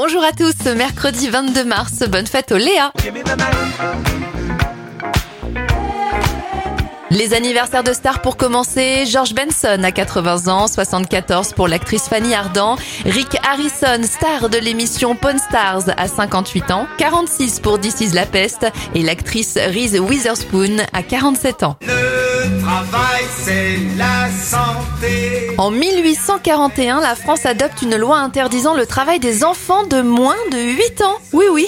Bonjour à tous, mercredi 22 mars, bonne fête au Léa. Les anniversaires de stars pour commencer, George Benson à 80 ans, 74 pour l'actrice Fanny Ardant, Rick Harrison, star de l'émission Pawn Stars à 58 ans, 46 pour This is la peste et l'actrice Reese Witherspoon à 47 ans. Le travail, c'est la santé. En 1841, la France adopte une loi interdisant le travail des enfants de moins de 8 ans. Oui, oui.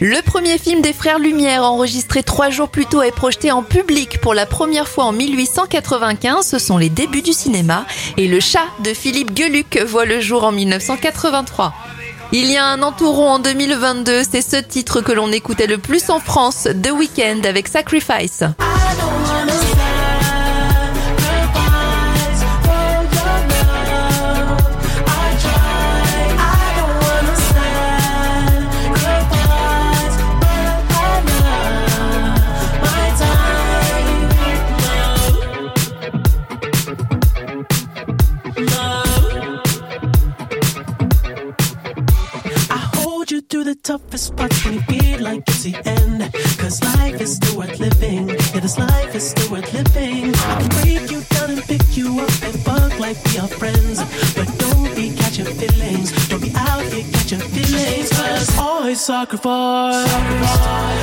Le premier film des Frères Lumière, enregistré trois jours plus tôt, est projeté en public pour la première fois en 1895. Ce sont les débuts du cinéma. Et Le chat de Philippe Geluc voit le jour en 1983. Il y a un entouron en 2022, c'est ce titre que l'on écoutait le plus en France, The Weeknd avec Sacrifice. Through the toughest parts when you feel like it's the end. Cause life is still worth living. Yeah, this life is still worth living. I can break you down and pick you up and fuck like we are friends. But don't be catching feelings. Don't be out here catching feelings. Cause always sacrifice, your